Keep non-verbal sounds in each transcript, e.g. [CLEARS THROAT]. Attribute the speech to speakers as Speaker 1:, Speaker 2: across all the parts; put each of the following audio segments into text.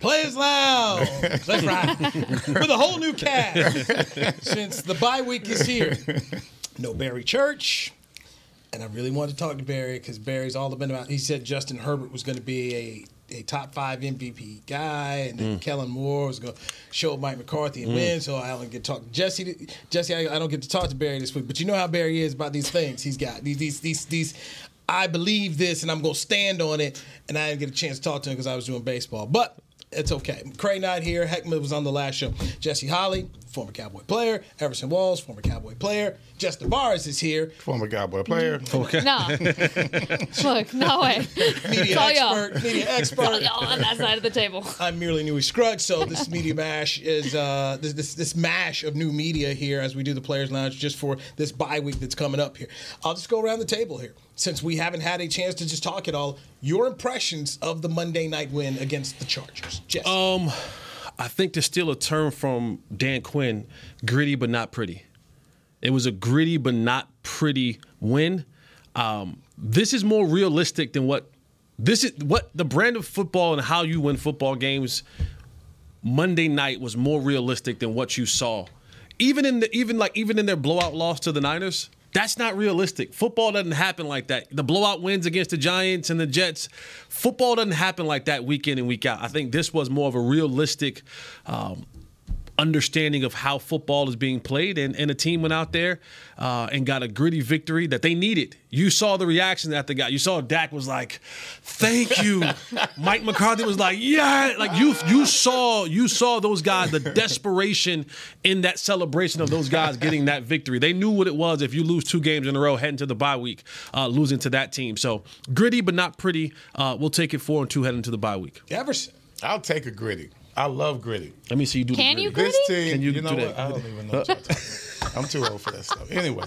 Speaker 1: Players Lounge. [LAUGHS] That's right. With a whole new cast since the bye week is here. No Barry Church. And I really wanted to talk to Barry because Barry's all been about. He said Justin Herbert was going to be a, a top five MVP guy, and then mm. Kellen Moore was going to show Mike McCarthy and mm. win. So I don't get to talk to Jesse. Jesse, I, I, don't get to talk to Barry this week, but you know how Barry is about these things. He's got these these these these. I believe this, and I'm going to stand on it. And I didn't get a chance to talk to him because I was doing baseball, but it's okay. Cray not here. Heckman was on the last show. Jesse Holley, former Cowboy player. Everson Walls, former Cowboy player. Justin Barnes is here.
Speaker 2: Former Cowboy player.
Speaker 3: Okay. No. [LAUGHS] Look, no way.
Speaker 1: Media expert. Y'all. Media expert.
Speaker 3: y'all on that side of the table. [LAUGHS]
Speaker 1: I'm merely Newy Scruggs. So this media mash is uh, this, this this mash of new media here as we do the Players Lounge just for this bye week that's coming up here. I'll just go around the table here since we haven't had a chance to just talk it all. Your impressions of the Monday night win against the Chargers. Jesse.
Speaker 4: Um, I think to steal a term from Dan Quinn, gritty but not pretty. It was a gritty but not pretty win. Um, this is more realistic than what this is what the brand of football and how you win football games Monday night was more realistic than what you saw. Even in the even like even in their blowout loss to the Niners, that's not realistic. Football doesn't happen like that. The blowout wins against the Giants and the Jets, football doesn't happen like that week in and week out. I think this was more of a realistic um, understanding of how football is being played, and, and a team went out there uh, and got a gritty victory that they needed. You saw the reaction that they got. You saw Dak was like, "Thank you." [LAUGHS] Mike McCarthy was like, "Yeah." Like you, you saw, you saw those guys, the [LAUGHS] desperation in that celebration of those guys getting that victory. They knew what it was if you lose two games in a row heading to the bye week, uh, losing to that team. So gritty but not pretty. Uh, we'll take it four and two heading to the bye week.
Speaker 1: Everson.
Speaker 2: I'll take a gritty. I love gritty.
Speaker 4: Let me see you do
Speaker 3: Can
Speaker 4: the
Speaker 3: you gritty?
Speaker 2: This team,
Speaker 4: Can you,
Speaker 2: you know
Speaker 4: do
Speaker 2: what?
Speaker 4: that?
Speaker 2: I don't even know what [LAUGHS] I'm too old for that stuff. Anyway,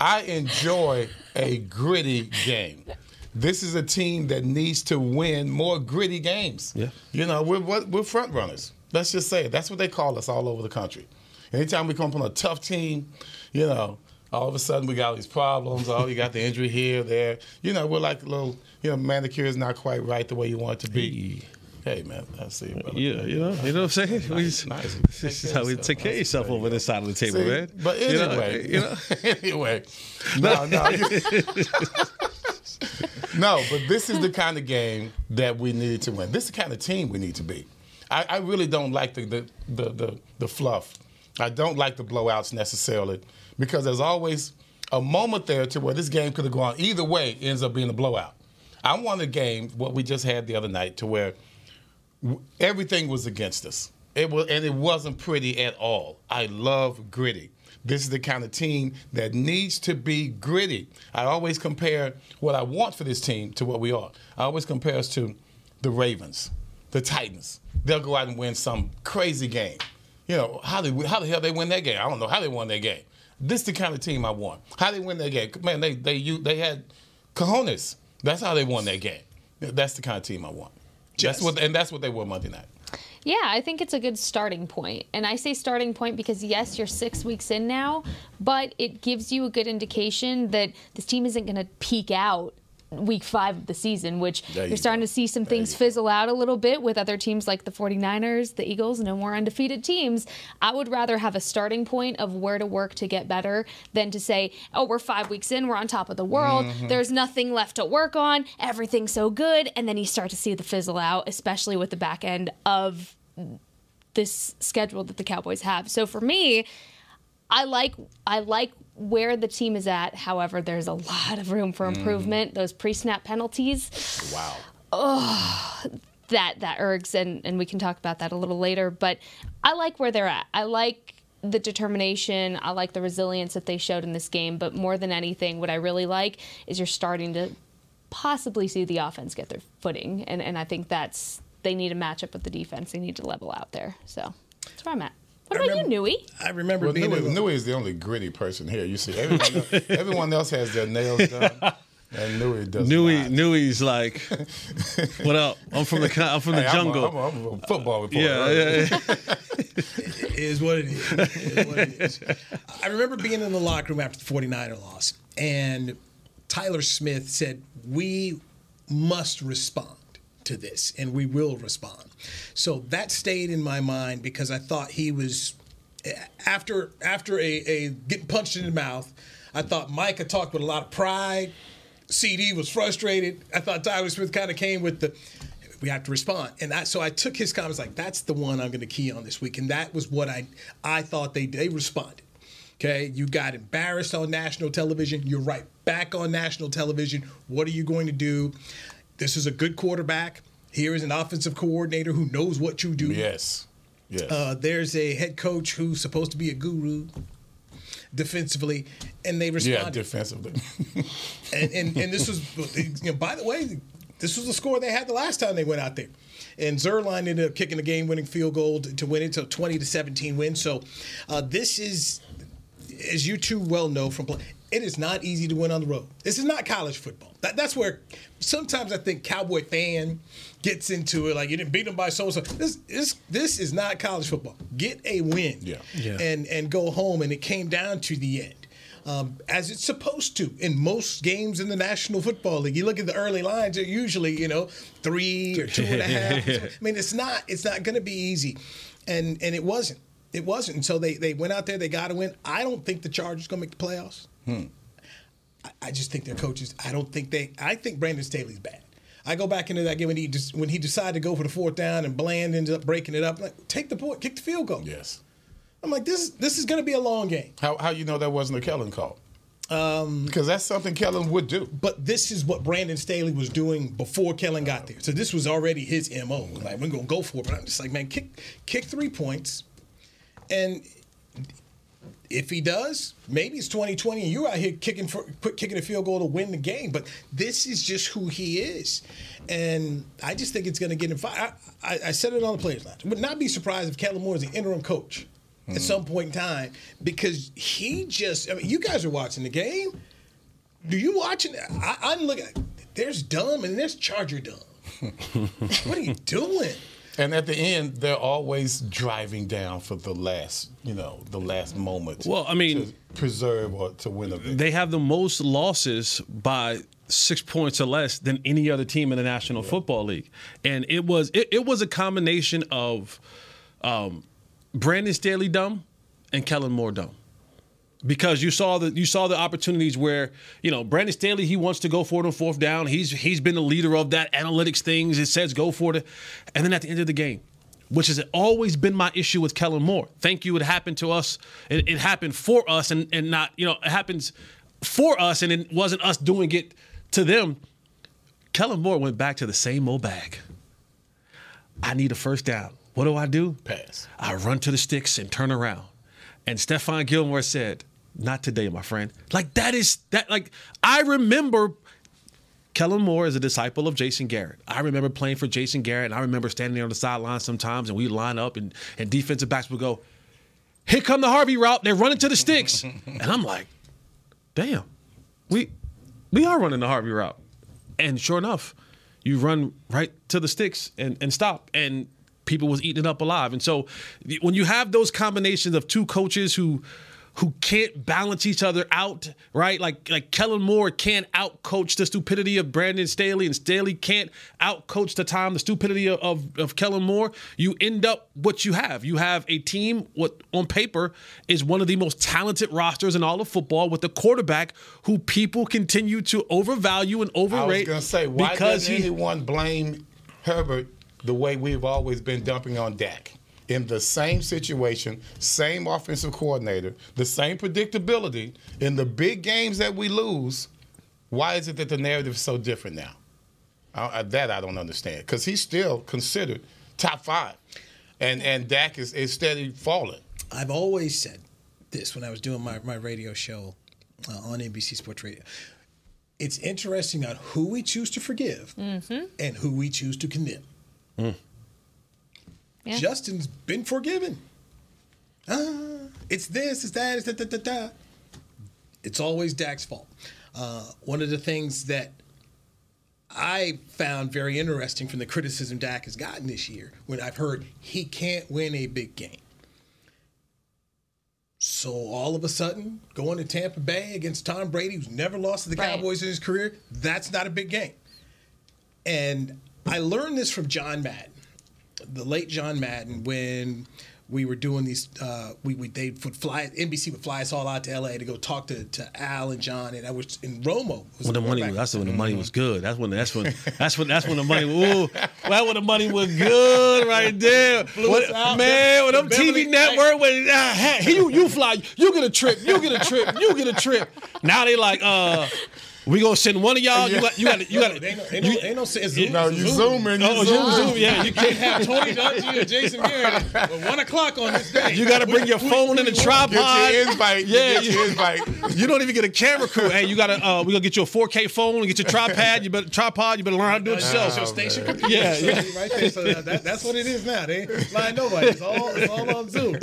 Speaker 2: I enjoy a gritty game. This is a team that needs to win more gritty games.
Speaker 4: Yeah.
Speaker 2: You know, we're, we're front runners. Let's just say it. That's what they call us all over the country. Anytime we come from a tough team, you know, all of a sudden we got these problems. Oh, you got the injury here, there. You know, we're like a little, you know, manicure is not quite right the way you want it to be. Hey man, I see. Brother.
Speaker 4: Yeah, you know, you know what I'm saying.
Speaker 2: Nice, nice.
Speaker 4: This is how we take care of yourself over this side of the table,
Speaker 2: see,
Speaker 4: man.
Speaker 2: But anyway,
Speaker 4: you know,
Speaker 2: you [LAUGHS] know? anyway, no, no, [LAUGHS] no. But this is the kind of game that we need to win. This is the kind of team we need to be. I, I really don't like the the, the the the fluff. I don't like the blowouts necessarily because there's always a moment there to where this game could have gone either way. Ends up being a blowout. I want a game what we just had the other night to where everything was against us. It was, and it wasn't pretty at all. I love gritty. This is the kind of team that needs to be gritty. I always compare what I want for this team to what we are. I always compare us to the Ravens, the Titans. They'll go out and win some crazy game. You know, how, how the hell they win that game? I don't know how they won that game. This is the kind of team I want. How they win that game? Man, they they you, they had cojones. That's how they won that game. That's the kind of team I want. That's what, and that's what they were Monday night.
Speaker 3: Yeah, I think it's a good starting point. And I say starting point because, yes, you're six weeks in now, but it gives you a good indication that this team isn't going to peak out week five of the season, which
Speaker 2: you
Speaker 3: you're starting
Speaker 2: go.
Speaker 3: to see some
Speaker 2: There
Speaker 3: things fizzle out a little bit with other teams like the 49ers, the Eagles, no more undefeated teams. I would rather have a starting point of where to work to get better than to say, oh, we're five weeks in, we're on top of the world,
Speaker 2: Mm-hmm.
Speaker 3: there's nothing left to work on, everything's so good, and then you start to see the fizzle out, especially with the back end of this schedule that the Cowboys have. So for me, I like I like where the team is at. However, there's a lot of room for improvement. Mm. Those pre-snap penalties
Speaker 2: Wow.
Speaker 3: that that ergs and and we can talk about that a little later, but I like where they're at. I like the determination, I like the resilience that they showed in this game, but more than anything what I really like is you're starting to possibly see the offense get their footing and and I think that's they need a matchup with the defense. They need to level out there. So, that's where I'm at. What about you, Newy?
Speaker 1: I remember
Speaker 2: Well,
Speaker 1: being
Speaker 2: Newy,
Speaker 1: in the-
Speaker 2: Newy is the only gritty person here. You see, everyone, else, [LAUGHS] everyone else has their nails done, and Newy does
Speaker 4: Newy,
Speaker 2: not.
Speaker 4: Newy's like, what up? I'm from the I'm from the
Speaker 2: Hey, I'm a-
Speaker 4: jungle.
Speaker 2: I'm a, I'm a football reporter.
Speaker 4: yeah,
Speaker 2: right?
Speaker 4: yeah, yeah.
Speaker 1: It is what it is. It is what it is. I remember being in the locker room after the 49er loss, and Tyler Smith said, We must respond to this, and we will respond. So that stayed in my mind because I thought he was after after a, a getting punched in the mouth. I thought Micah talked with a lot of pride. CD was frustrated. I thought Tyler Smith kind of came with the we have to respond. And I, so I took his comments like that's the one I'm going to key on this week, and that was what I I thought they they responded. Okay, you got embarrassed on national television. You're right back on national television. What are you going to do? This is a good quarterback. Here is an offensive coordinator who knows what you do.
Speaker 2: Yes. Yes.
Speaker 1: Uh, there's a head coach who's supposed to be a guru defensively, and they responded.
Speaker 2: yeah, defensively. [LAUGHS]
Speaker 1: and, and and this was, you know, by the way, this was the score they had the last time they went out there. And Zuerlein ended up kicking the game-winning field goal to, win it, so 20 to 17 win. So uh, this is, as you two well know from play, it is not easy to win on the road. This is not college football. That, that's where sometimes I think Cowboy fan gets into it. Like you didn't beat them by so and so. This this this is not college football. Get a win.
Speaker 2: Yeah.
Speaker 4: Yeah.
Speaker 1: And and go home. And it came down to the end. Um, as it's supposed to in most games in the National Football League. You look at the early lines; they're usually you know three or two and a [LAUGHS] half. I mean, it's not it's not going to be easy, and and it wasn't. It wasn't. And so they they went out there. They got to win. I don't think the Chargers going to make the playoffs. I, I just think their coaches. I don't think they. I think Brandon Staley's bad. I go back into that game when he just when he decided to go for the fourth down and Bland ended up breaking it up. Like, take the point, kick the field goal.
Speaker 2: yes.
Speaker 1: I'm like, this this is going to be a long game.
Speaker 2: How how you know that wasn't a Kellen call? Um, because that's something Kellen would do.
Speaker 1: But this is what Brandon Staley was doing before Kellen got there. So this was already his mo. Like we're gonna go for it. But I'm just like, man, kick kick three points, and if he does, maybe it's 2020 and you're out here kicking for kicking a field goal to win the game. But this is just who he is, and I just think it's going to get him fired. I, I, said it on the players' lounge. Would not be surprised if Kellen Moore is the interim coach at hmm. some point in time because he just. I mean, you guys are watching the game. Do you watching? I, I'm looking. There's dumb and there's Charger dumb. [LAUGHS] what are you doing?
Speaker 2: And at the end, they're always driving down for the last, you know, the last moment.
Speaker 4: Well, I mean-
Speaker 2: to preserve or to win a victory.
Speaker 4: They have the most losses by six points or less than any other team in the National Football League, and it was it, it was a combination of um, Brandon Staley dumb and Kellen Moore dumb. Because you saw the you saw the opportunities where you know Brandon Staley he wants to go for it on fourth down he's he's been the leader of that analytics things it says go for it and then at the end of the game which has always been my issue with Kellen Moore. Thank you. It happened to us. It, it happened for us, and, and not you know it happens for us, and it wasn't us doing it to them. Kellen Moore went back to the same old bag. I need a first down. What do I do?
Speaker 2: Pass.
Speaker 4: I run to the sticks and turn around. And Stephon Gilmore said, "Not today, my friend." Like that is that. Like I remember Kellen Moore is a disciple of Jason Garrett. I remember playing for Jason Garrett, and I remember standing there on the sideline sometimes, and we line up, and, and defensive backs would go, "Here come the Harvey route." They're running to the sticks, [LAUGHS] and I'm like, "Damn, we we are running the Harvey route." And sure enough, you run right to the sticks and, and stop, and people was eating it up alive. And so when you have those combinations of two coaches who who can't balance each other out, right? Like like Kellen Moore can't outcoach the stupidity of Brandon Staley, and Staley can't outcoach the time, the stupidity of, of, of Kellen Moore. You end up what you have. You have a team what on paper is one of the most talented rosters in all of football with a quarterback who people continue to overvalue and overrate.
Speaker 2: I was going to say, why
Speaker 4: he
Speaker 2: anyone blame Herbert the way we've always been dumping on Dak? In the same situation, same offensive coordinator, the same predictability in the big games that we lose. Why is it that the narrative is so different now? Uh, that I don't understand because he's still considered top five, and and Dak is, is steady falling.
Speaker 1: I've always said this when I was doing my, my radio show uh, on NBC Sports Radio. It's interesting on who we choose to forgive and who we choose to condemn.
Speaker 3: Yeah.
Speaker 1: Justin's been forgiven. ah, it's this, it's that, it's da, da, da, da. It's always Dak's fault. Uh, one of the things that I found very interesting from the criticism Dak has gotten this year when I've heard he can't win a big game. So all of a sudden, going to Tampa Bay against Tom Brady, who's never lost to the
Speaker 3: Right.
Speaker 1: Cowboys in his career, that's not a big game. And I learned this from John Madden, the late John Madden, when we were doing these. Uh, we, we they would fly NBC would fly us all out to LA to go talk to, to Al and John, and I was in Romo. Was
Speaker 4: When the money,
Speaker 1: quarterback.
Speaker 4: that's when the money was good. That's when, that's when, that's when, that's when the money. Ooh, that's when the money was good right there. What- man, with them
Speaker 1: Beverly-
Speaker 4: TV network, when uh, hey, you you fly, you get a trip, you get a trip, you get a trip. Now they like, uh, we gonna send one of y'all. You got, you got, you got.
Speaker 1: ain't no, ain't no, ain't no.
Speaker 2: No, you
Speaker 1: Zoom.
Speaker 2: zooming. You
Speaker 4: Oh,
Speaker 2: zoom.
Speaker 4: Zoom, Zoom, yeah. You
Speaker 1: Can't
Speaker 4: can't.
Speaker 1: have [LAUGHS] Tony Dungy and Jason Garrett at one o'clock on this day.
Speaker 4: You got to bring your phone in the tripod.
Speaker 2: Get your invite.
Speaker 4: Yeah,
Speaker 2: Get your
Speaker 4: you-
Speaker 2: invite. [LAUGHS]
Speaker 4: You don't even get a camera crew. Hey, you gotta. Uh, we gonna get you a 4K phone and get your tripod. You better tripod. You better learn how to do it
Speaker 1: That's
Speaker 4: yourself.
Speaker 1: your station computer.
Speaker 4: Yeah,
Speaker 1: So,
Speaker 4: yeah.
Speaker 1: Right there. So that, that's what it is now. They ain't lying nobody. It's all, it's all on Zoom.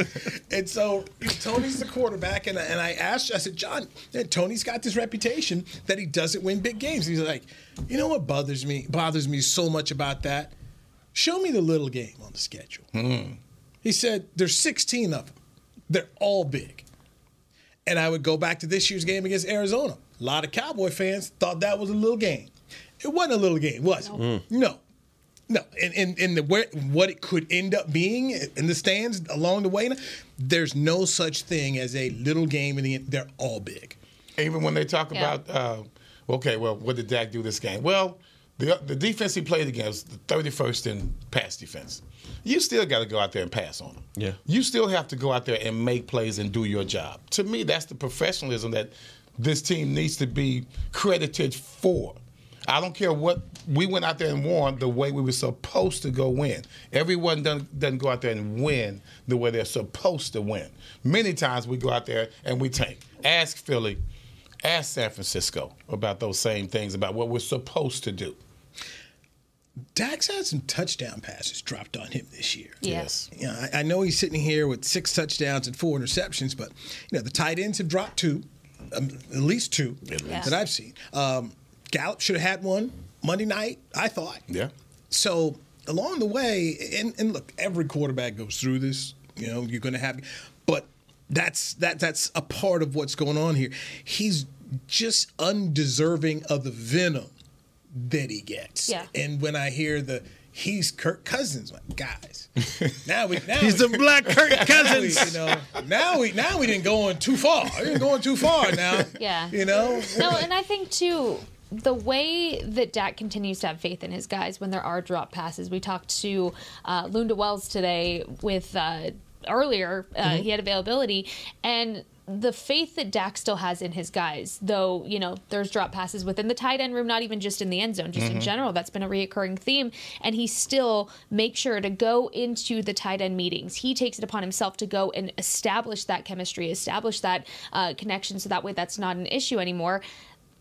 Speaker 1: And so Tony's the quarterback, and, I- and I asked, I said, John, Tony's got this reputation that he doesn't win big games. He's like, you know what bothers me? Bothers me so much about that. Show me the little game on the schedule. He said, there's 16 of them. They're all big. And I would go back to this year's game against Arizona. A lot of Cowboy fans thought that was a little game. It wasn't a little game, was it? No. No. And, and, and the, where, what it could end up being in the stands along the way, there's no such thing as a little game in the end. They're all big.
Speaker 2: Even when they talk
Speaker 3: Yeah.
Speaker 2: about, uh, okay, well, what did Dak do this game? Well, the the defense he played against, the 31st in pass defense. You still got to go out there and pass on them.
Speaker 4: Yeah.
Speaker 2: You still have to go out there and make plays and do your job. To me, that's the professionalism that this team needs to be credited for. I don't care what we went out there and won the way we were supposed to go win. Everyone doesn't, doesn't go out there and win the way they're supposed to win. Many times we go out there and we tank. Ask Philly, ask San Francisco about those same things about what we're supposed to do.
Speaker 1: Dax had some touchdown passes dropped on him this year.
Speaker 3: Yeah.
Speaker 2: Yes.
Speaker 1: You know, I, I know he's sitting here with six touchdowns and four interceptions, but you know the tight ends have dropped two, um, at least two
Speaker 2: At
Speaker 3: least.
Speaker 1: that I've seen. Um, Gallup should have had one Monday night. I thought.
Speaker 2: Yeah.
Speaker 1: So along the way, and, and look, every quarterback goes through this. You know, you're going to have, but that's that that's a part of what's going on here. He's just undeserving of the venom that he gets.
Speaker 3: Yeah.
Speaker 1: And when I hear the he's Kirk Cousins, like guys, [LAUGHS] now we now
Speaker 4: He's
Speaker 1: we,
Speaker 4: the black Kirk [LAUGHS]
Speaker 1: now we,
Speaker 4: Cousins.
Speaker 1: you know, now we now we didn't go on too far. We didn't going too far now.
Speaker 3: Yeah.
Speaker 1: You know.
Speaker 3: No, and I think too the way that Dak continues to have faith in his guys when there are drop passes. We talked to uh, Lunda Wells today with uh, earlier. Uh, He had availability and. The faith that Dak still has in his guys, though, you know, there's drop passes within the tight end room, not even just in the end zone, just in general. That's been a reoccurring theme. And he still makes sure to go into the tight end meetings. He takes it upon himself to go and establish that chemistry, establish that uh, connection, so that way that's not an issue anymore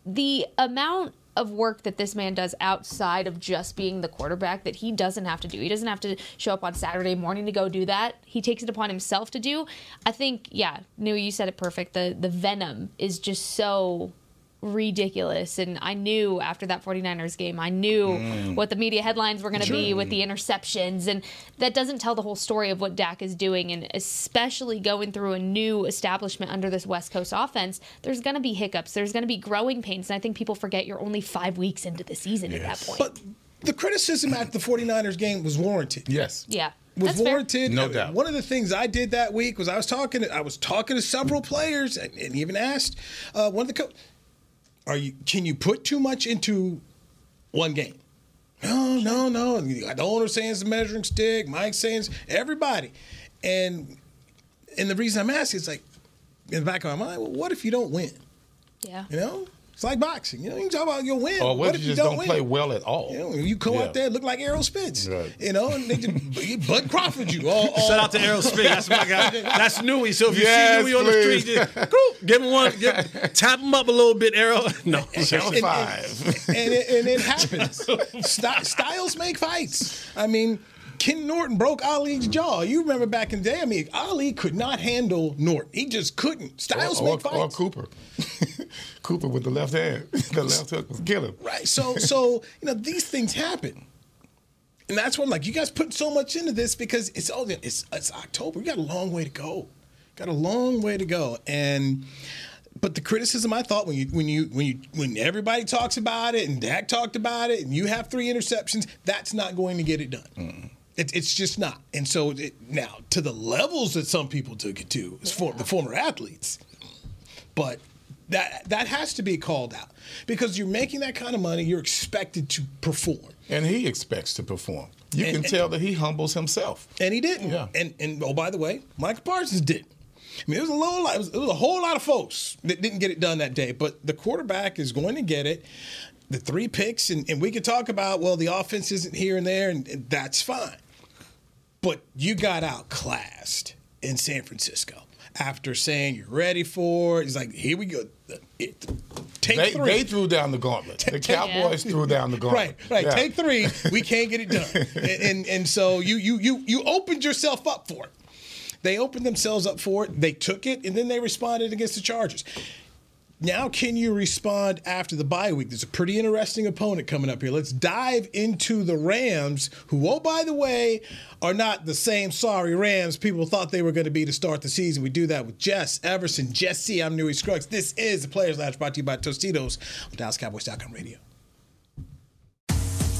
Speaker 3: the amount of work that this man does outside of just being the quarterback that he doesn't have to do. He doesn't have to show up on Saturday morning to go do that. He takes it upon himself to do. I think, yeah, New, you said it perfect. The the venom is just so ridiculous and I knew after that 49ers game I knew what the media headlines were going to be with the interceptions and that doesn't tell the whole story of what Dak is doing and especially going through a new establishment under this West Coast offense there's going to be hiccups there's going to be growing pains and I think people forget you're only 5 weeks into the season at that point
Speaker 1: But the criticism at the 49ers game was warranted.
Speaker 2: Yes.
Speaker 3: yeah
Speaker 1: was
Speaker 3: that's fair.
Speaker 1: warranted.
Speaker 2: No
Speaker 1: I mean,
Speaker 2: doubt.
Speaker 1: One of the things I did that week was I was talking. To, I was talking to several players and, and even asked uh, one of the co- "Are you? Can you put too much into one game?" No, no, no. The owner saying it's a measuring stick. Mike saying it's everybody, and and the reason I'm asking is like in the back of my mind. Well, what if you don't win?
Speaker 3: yeah
Speaker 1: You know, it's like boxing. You know, you can talk about you'll win.
Speaker 2: Or what, if you just don't,
Speaker 1: win?
Speaker 2: play well at all?
Speaker 1: You know, you come
Speaker 2: Yeah.
Speaker 1: out there look like Errol Spence.
Speaker 2: Right.
Speaker 1: You know, and they just [LAUGHS] Bud Crawford you. All, all,
Speaker 4: Shout out to Errol Spence. That's my guy. [LAUGHS] That's Newy. So if you
Speaker 2: Yes,
Speaker 4: see Newy on the street, just, "Groop," give him one, give, [LAUGHS] tap him up a little bit, Errol. No,
Speaker 2: Channel
Speaker 1: and-
Speaker 2: five.
Speaker 1: and it, and it happens. Styles make fights. I mean, Ken Norton broke Ali's jaw. You remember back in the day? I mean, Ali could not handle Norton. He just couldn't. Styles
Speaker 2: or,
Speaker 1: make
Speaker 2: or, or. Cooper. [LAUGHS] Cooper with the left hand. [LAUGHS] the left hook was killing.
Speaker 1: Right. So, [LAUGHS] so you know, these things happen. And that's why I'm like, you guys put so much into this because it's all it's it's October. We got a long way to go. Got a long way to go. And but the criticism I thought when you when you when you when everybody talks about it and Dak talked about it and you have three interceptions, that's not going to get it done. It, it's just not. And so it, now to the levels that some people took it to, is for the former athletes, but that that has to be called out because you're making that kind of money. You're expected to perform,
Speaker 2: And he expects to perform. You
Speaker 1: And-
Speaker 2: can
Speaker 1: and-
Speaker 2: tell that he humbles himself.
Speaker 1: and he didn't.
Speaker 2: Yeah.
Speaker 1: And and oh by the way, Michael Parsons did. I mean, there was a lot, it was, it was a whole lot of folks that didn't get it done that day, but the quarterback is going to get it. The three picks, and, and we could talk about well, the offense isn't here and there, and, and that's fine. But you got outclassed in San Francisco after saying you're ready for it. He's like, here we go. It, take
Speaker 2: They,
Speaker 1: three.
Speaker 2: they threw down the gauntlet. The [LAUGHS] Cowboys threw down the gauntlet.
Speaker 1: Right, right.
Speaker 2: Yeah.
Speaker 1: Take three. We can't get it done, [LAUGHS] and, and and so you you you you opened yourself up for it. They opened themselves up for it. They took it, and then they responded against the Chargers. Now, can you respond after the bye week? There's a pretty interesting opponent coming up here. Let's dive into the Rams, who, oh, by the way, are not the same sorry Rams people thought they were going to be to start the season. We do that with Jess Everson. Jesse, I'm Newy Scruggs. This is the Players Lounge brought to you by Tostitos on DallasCowboys.com radio.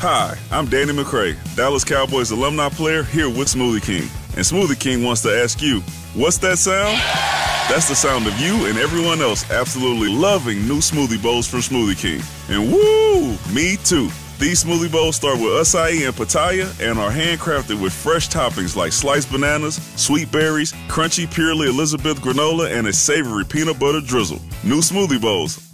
Speaker 5: Hi, I'm Danny McCray, Dallas Cowboys alumni player here with Smoothie King. And Smoothie King wants to ask you, what's that sound? That's the sound of you and everyone else absolutely loving new smoothie bowls from Smoothie King. And woo, me too. These smoothie bowls start with acai and pitaya and are handcrafted with fresh toppings like sliced bananas, sweet berries, crunchy purely Elizabeth granola, and a savory peanut butter drizzle. New smoothie bowls,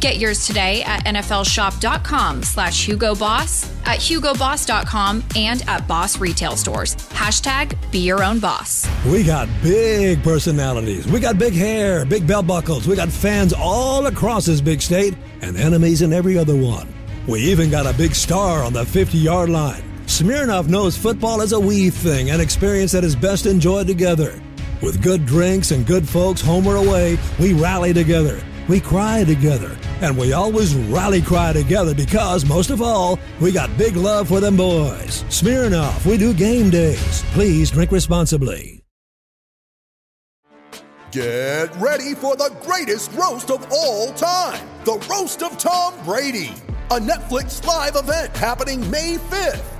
Speaker 6: Get yours today at nflshop.com slash Hugo Boss, at hugoboss.com, and at Boss retail stores. Hashtag be your own boss.
Speaker 7: We got big personalities. We got big hair, big belt buckles. We got fans all across this big state and enemies in every other one. We even got a big star on the 50 yard line. Smirnoff knows football is a we thing, an experience that is best enjoyed together. With good drinks and good folks home or away, we rally together. We cry together. And we always rally cry together because, most of all, we got big love for them boys. Smirnoff, we do game days. Please drink responsibly.
Speaker 8: Get ready for the greatest roast of all time the Roast of Tom Brady, a Netflix live event happening May 5th.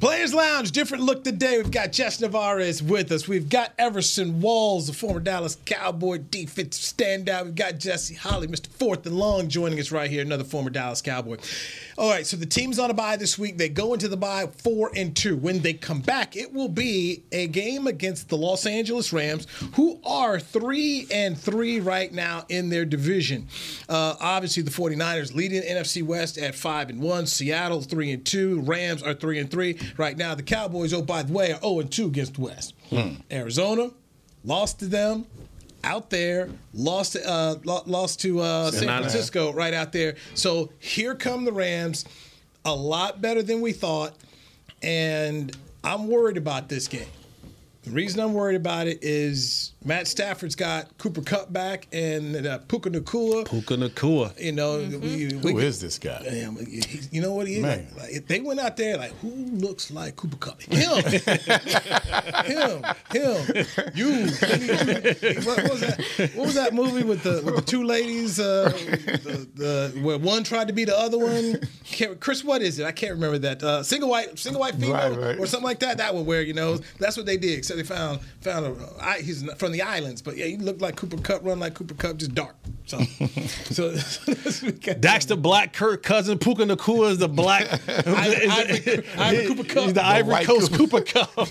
Speaker 1: Players Lounge, different look today. We've got Jess Nevarez with us. We've got Everson Walls, the former Dallas Cowboy defensive standout. We've got Jesse Holley, Mr. Fourth and Long, joining us right here, another former Dallas Cowboy. All right, so the team's on a bye this week. They go into the bye four and two. When they come back, it will be a game against the Los Angeles Rams, who are three and three right now in their division. Uh, obviously, the 49ers leading the NFC West at five and one. Seattle three and two. Rams are three and three right now. The Cowboys, oh by the way, are zero and two against the West. Arizona lost to them. out there, lost uh, lost to uh, San
Speaker 4: Nine and a half.
Speaker 1: Francisco right out there. So here come the Rams, a lot better than we thought, and I'm worried about this game. The reason I'm worried about it is Matt Stafford's got Cooper Kupp back and uh, Puka Nacua.
Speaker 4: Puka Nacua.
Speaker 1: You know, we,
Speaker 2: Who
Speaker 1: we,
Speaker 2: is this guy?
Speaker 1: Damn, he- you know what he is?
Speaker 2: Man.
Speaker 1: Like, like, they went out there like, who looks like Cooper Kupp? Him, [LAUGHS] him, him. You. you- What, what was that? What was that movie with the with the two ladies? Uh, the, the where one tried to be the other one. Can't, Chris, what is it? I can't remember that. Uh, single white, single white female,
Speaker 2: Right, right.
Speaker 1: or something like that. That one where you know that's what they did. Except they found found a. I, he's from the islands, but yeah, he looked like Cooper Kupp, run like Cooper Kupp, just dark. So, [LAUGHS] so that's [LAUGHS] what we got.
Speaker 4: That's the black Kirk cousin. Puka Nacua is the black. [LAUGHS]
Speaker 1: Ivory- Ivory- Ivory Cooper Kupp.
Speaker 4: He's the Ivory Coast Cooper Kupp.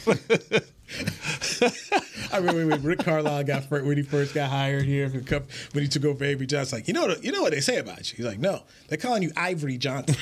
Speaker 1: I remember when Rick Carlisle got when he first got hired here for the cup when he took over Avery Johnson. Like, you know, what- you know what they say about you. He's like, no, they're calling you Ivory Johnson.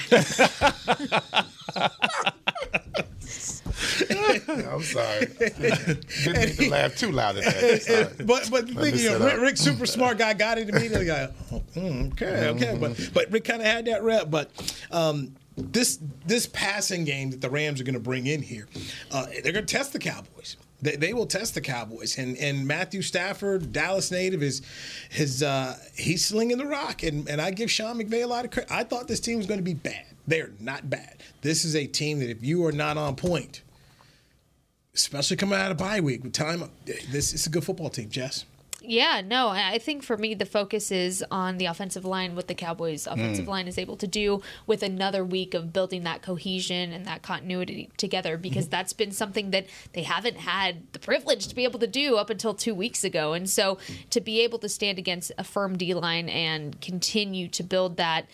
Speaker 2: I'm sorry. Didn't need to laugh too loud at that.
Speaker 1: But but the thing,
Speaker 2: me
Speaker 1: you know, Rick. Rick, super smart guy, got it immediately. Like, oh, mm, okay, okay, but but Rick kind of had that rep. But um, this this passing game that the Rams are going to bring in here, uh, they're going to test the Cowboys. They, they will test the Cowboys, and and Matthew Stafford, Dallas native, is his uh, he's slinging the rock, and and I give Sean McVay a lot of credit. I thought this team was going to be bad. They're not bad. This is a team that if you are not on point, especially coming out of bye week with time, this is a good football team, Jess.
Speaker 3: Yeah, no, I think for me the focus is on the offensive line, what the Cowboys'
Speaker 1: Mm.
Speaker 3: offensive line is able to do with another week of building that cohesion and that continuity together,
Speaker 1: Mm-hmm.
Speaker 3: because that's been something that they haven't had the privilege to be able to do up until two weeks ago. And so to be able to stand against a firm D line and continue to build that.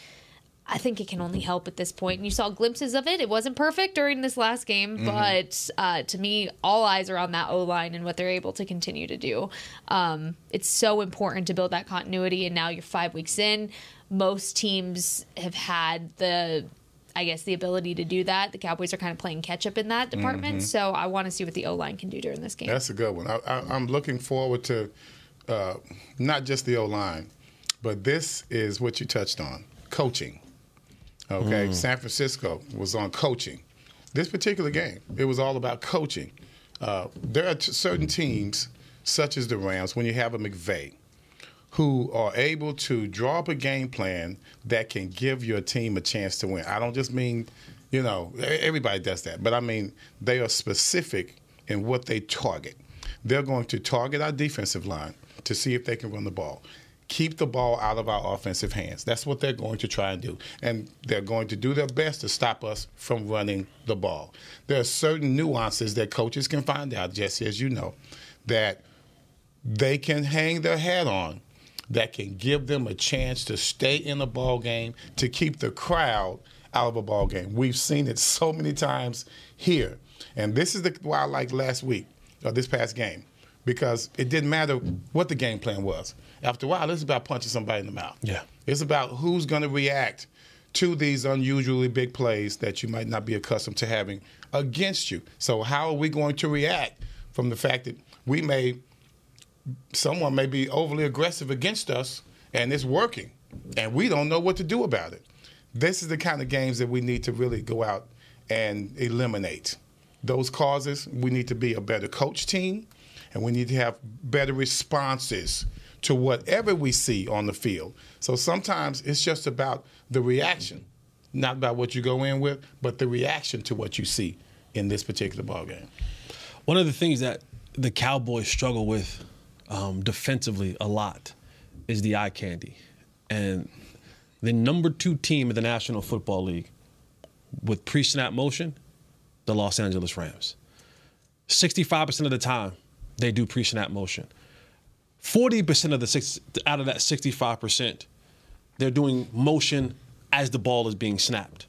Speaker 3: I think it can only help at this point. And you saw glimpses of it. It wasn't perfect during this last game,
Speaker 1: Mm-hmm.
Speaker 3: but uh, to me, all eyes are on that O line and what they're able to continue to do. Um, it's so important to build that continuity. And now you're five weeks in. Most teams have had the, I guess, the ability to do that. The Cowboys are kind of playing catch up in that department. So I want to see what the O line can do during this game.
Speaker 2: That's a good one. I, I, I'm looking forward to uh, not just the O line, but this is what you touched on coaching. Okay, San Francisco was on coaching. This particular game, it was all about coaching. Uh, there are t- certain teams, such as the Rams, when you have a McVay, who are able to draw up a game plan that can give your team a chance to win. I don't just mean, you know, everybody does that, but I mean they are specific in what they target. They're going to target our defensive line to see if they can run the ball. Keep the ball out of our offensive hands. That's what they're going to try and do. And they're going to do their best to stop us from running the ball. There are certain nuances that coaches can find out, Jesse, as you know, that they can hang their hat on that can give them a chance to stay in a ball game, to keep the crowd out of a ball game. We've seen it so many times here. And this is the why I like last week, or this past game, because it didn't matter what the game plan was. After a while, it's about punching somebody in the mouth.
Speaker 4: Yeah.
Speaker 2: It's about who's going to react to these unusually big plays that you might not be accustomed to having against you. So, how are we going to react from the fact that we may someone may be overly aggressive against us and it's working and we don't know what to do about it. This is the kind of games that we need to really go out and eliminate. Those causes, we need to be a better coach team and we need to have better responses to whatever we see on the field. So sometimes it's just about the reaction, not about what you go in with, but the reaction to what you see in this particular ball game.
Speaker 4: One of the things that the Cowboys struggle with um, defensively a lot is the eye candy. And the number two team in the National Football League with pre snap motion, the Los Angeles Rams. 65% of the time, they do pre snap motion. 40% of the six, out of that 65%, they're doing motion as the ball is being snapped.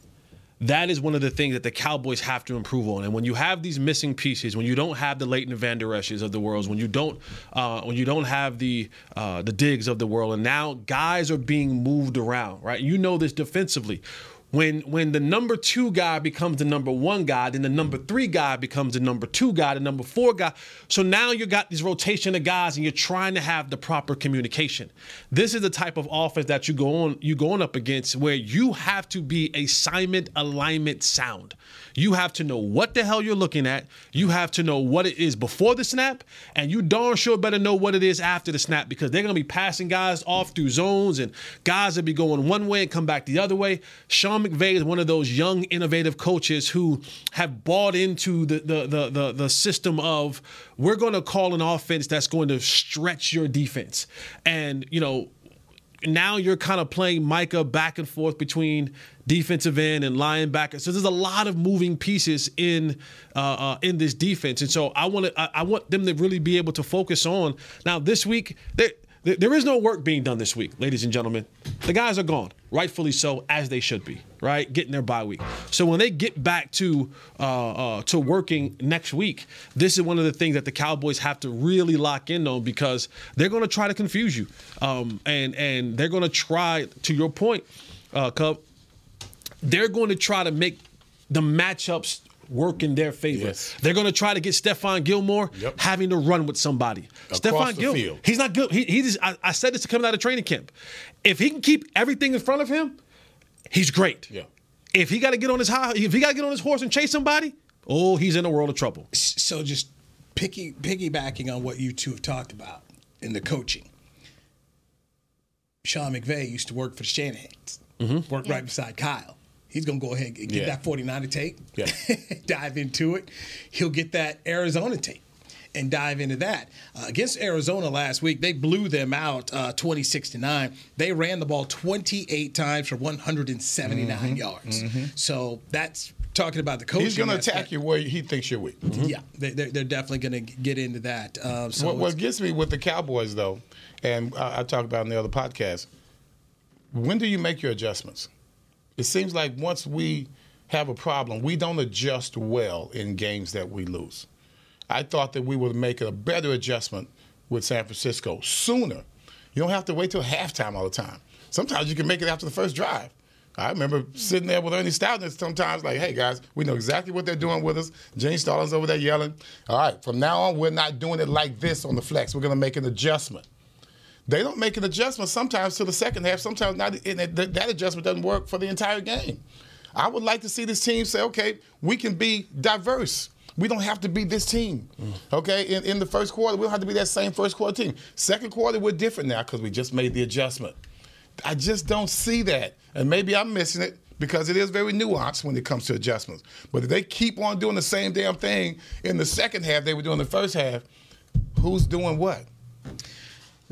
Speaker 4: That is one of the things that the Cowboys have to improve on. And when you have these missing pieces, when you don't have the Leighton Van Der of the world, when you don't, uh, when you don't have the uh, the Diggs of the world, and now guys are being moved around, right? You know this defensively. When when the number two guy becomes the number one guy, then the number three guy becomes the number two guy, the number four guy. So now you got this rotation of guys, and you're trying to have the proper communication. This is the type of offense that you go on you going up against, where you have to be assignment alignment sound. You have to know what the hell you're looking at. You have to know what it is before the snap, and you darn sure better know what it is after the snap because they're to be passing guys off through zones, and guys will be going one way and come back the other way. Sean McVay is one of those young, innovative coaches who have bought into the the the the, the system of we're to call an offense that's going to stretch your defense, and you know now you're kind of playing Micah back and forth between defensive end and linebacker. So there's a lot of moving pieces in uh, uh, in this defense, and so I want to I, I, want them to really be able to focus on now this week. There, is no work being done this week, ladies and gentlemen. The guys are gone, rightfully so, as they should be, right? Getting their bye week. So when they get back to uh, uh, to working next week, this is one of the things that the Cowboys have to really lock in on because they're going to try to confuse you, um, and and they're going to try, to your point, uh, Cub. They're going to try to make the matchups work in their favor.
Speaker 2: Yes.
Speaker 4: They're going to try to get Stephon Gilmore
Speaker 2: Yep.
Speaker 4: having to run with somebody.
Speaker 2: Across
Speaker 4: Stephon
Speaker 2: the
Speaker 4: Gilmore,
Speaker 2: field.
Speaker 4: he's not good. He, he just, I, I said this to coming out of training camp. If he can keep everything in front of him, he's great.
Speaker 2: Yeah.
Speaker 4: If he got to get on his high, if he got to get on his horse and chase somebody, oh, he's in a world of trouble.
Speaker 1: So just picky, piggybacking on what you two have talked about in the coaching. Sean McVay used to work for the Shanahans.
Speaker 4: Mm-hmm.
Speaker 1: Worked right beside Kyle. He's gonna go ahead and get
Speaker 2: Yeah.
Speaker 1: that 49 tape,
Speaker 2: Yeah. [LAUGHS]
Speaker 1: dive into it. He'll get that Arizona tape and dive into that. Uh, against Arizona last week, they blew them out uh, 26 to 9. They ran the ball 28 times for 179 yards. So that's talking about the coaching.
Speaker 2: He's going to attack you where he thinks you're weak.
Speaker 1: Yeah, they, they're, they're definitely going to get into that. Uh, so
Speaker 2: what, what gets me with the Cowboys, though, and I, I talked about in the other podcast, when do you make your adjustments? It seems like once we have a problem, we don't adjust well in games that we lose. I thought that we would make a better adjustment with San Francisco sooner. You don't have to wait till halftime all the time. Sometimes you can make it after the first drive. I remember sitting there with Ernie Stautner sometimes like, hey guys, we know exactly what they're doing with us. Gene Stallings over there yelling. All right, from now on, we're not doing it like this on the flex. We're going to make an adjustment. They don't make an adjustment sometimes to the second half. Sometimes not, and that adjustment doesn't work for the entire game. I would like to see this team say, okay, we can be diverse. We don't have to be this team. Mm. Okay, in, in the first quarter, we don't have to be that same first quarter team. Second quarter, we're different now because we just made the adjustment. I just don't see that. And maybe I'm missing it because it is very nuanced when it comes to adjustments. But if they keep on doing the same damn thing in the second half they were doing the first half, who's doing what?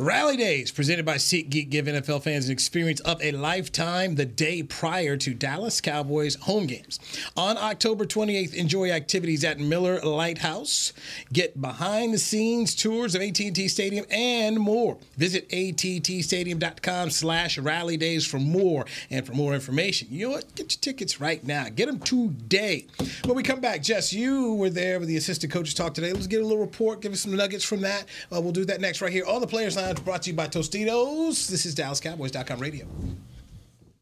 Speaker 1: Rally Days, presented by SeatGeek, give NFL fans an experience of a lifetime the day prior to Dallas Cowboys home games. On October 28th, enjoy activities at Miller Lite House. Get behind-the-scenes tours of AT&T Stadium and more. Visit attstadium.com slash rally days for more. And for more information, you know what? Get your tickets right now. Get them today. When we come back, Jess, you were there with the assistant coaches talk today. Let's get a little report, give us some nuggets from that. Uh, we'll do that next right here All the Players Lounge, brought to you by Tostitos. This is DallasCowboys.com radio.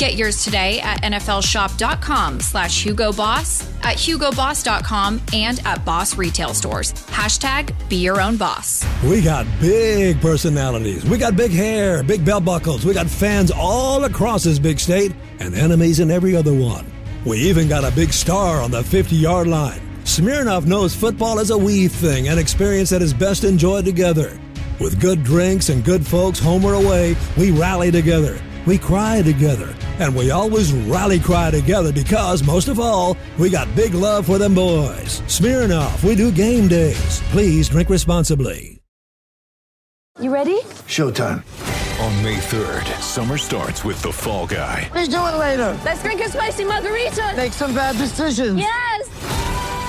Speaker 6: Get yours today at nflshop.com slash hugoboss, at hugoboss.com, and at Boss retail stores. Hashtag be your own boss.
Speaker 7: We got big personalities. We got big hair, big belt buckles. We got fans all across this big state and enemies in every other one. We even got a big star on the 50 yard line. Smirnoff knows football is a we thing, an experience that is best enjoyed together. With good drinks and good folks home or away, we rally together. We cry together. And we always rally cry together because, most of all, we got big love for them boys. Smirnoff, we do game days. Please drink responsibly.
Speaker 9: You ready?
Speaker 10: Showtime. On May 3rd, summer starts with The Fall Guy.
Speaker 9: Let's do it later. Let's drink a spicy margarita. Make some bad decisions. Yes.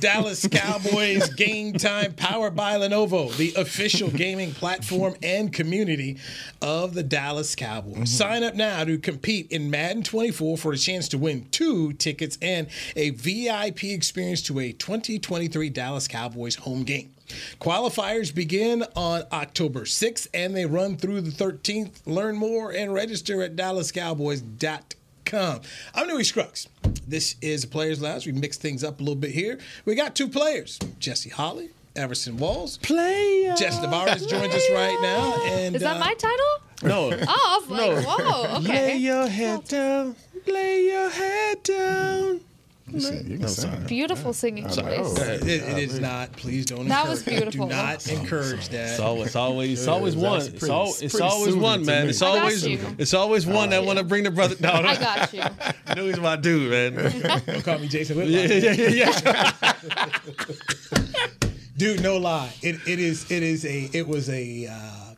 Speaker 1: Dallas Cowboys Game Time powered by Lenovo, the official gaming platform and community of the Dallas Cowboys. Mm-hmm. Sign up now to compete in Madden 24 for a chance to win two tickets and a VIP experience to a 2023 Dallas Cowboys home game. Qualifiers begin on October 6th and they run through the 13th. Learn more and register at dallascowboys.com. I'm Newy Scruggs. This is a Players Lounge. We mix things up a little bit here. We got two players, Jesse Holley, Everson Walls.
Speaker 4: Player.
Speaker 1: Jess Nevarez joins us right now. And
Speaker 3: Is that
Speaker 1: uh,
Speaker 3: my title?
Speaker 4: No.
Speaker 3: Oh, I was like, whoa, okay.
Speaker 4: Lay your head down. Lay your head down.
Speaker 2: You
Speaker 4: sorry.
Speaker 3: Beautiful singing voice.
Speaker 1: It, it is not. Please don't.
Speaker 3: That
Speaker 1: encourage-
Speaker 3: was beautiful.
Speaker 1: Do not encourage that.
Speaker 4: It's always, it's always, it's always
Speaker 2: Yeah,
Speaker 4: one.
Speaker 2: that's
Speaker 4: It's,
Speaker 2: pretty-
Speaker 4: al-
Speaker 2: it's
Speaker 4: it's
Speaker 2: pretty
Speaker 4: always
Speaker 2: soothing
Speaker 4: one,
Speaker 2: to
Speaker 4: man.
Speaker 2: me.
Speaker 4: It's
Speaker 3: I got
Speaker 4: always,
Speaker 3: you.
Speaker 4: it's always one that want to bring the brother [LAUGHS] down.
Speaker 3: I got you. [LAUGHS]
Speaker 4: know he's my dude, man.
Speaker 1: Don't call me Jason Whitlock.
Speaker 4: Yeah, yeah, yeah, yeah. [LAUGHS]
Speaker 1: Dude, no lie. It it is it is a it was a uh,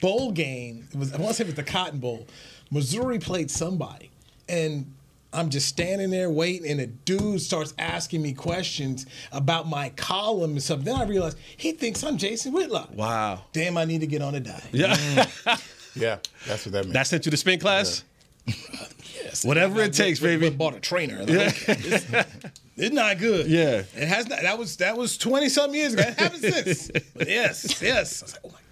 Speaker 1: bowl game. It was I want to say it was the Cotton Bowl. Missouri played somebody, and I'm just standing there waiting, and a dude starts asking me questions about my column and stuff. Then I realize he thinks I'm Jason Whitlock.
Speaker 4: Wow.
Speaker 1: Damn, I need to get on a diet.
Speaker 4: Yeah. Mm.
Speaker 2: Yeah, that's what that means.
Speaker 4: that sent you to spin class?
Speaker 1: Yes.
Speaker 4: Whatever it takes, baby.
Speaker 1: Bought a trainer. Like, okay, it's, it's not good.
Speaker 4: Yeah.
Speaker 1: It has not. That was that was twenty something years ago. It happened since. [LAUGHS] But yes, yes. I was like, oh my gosh.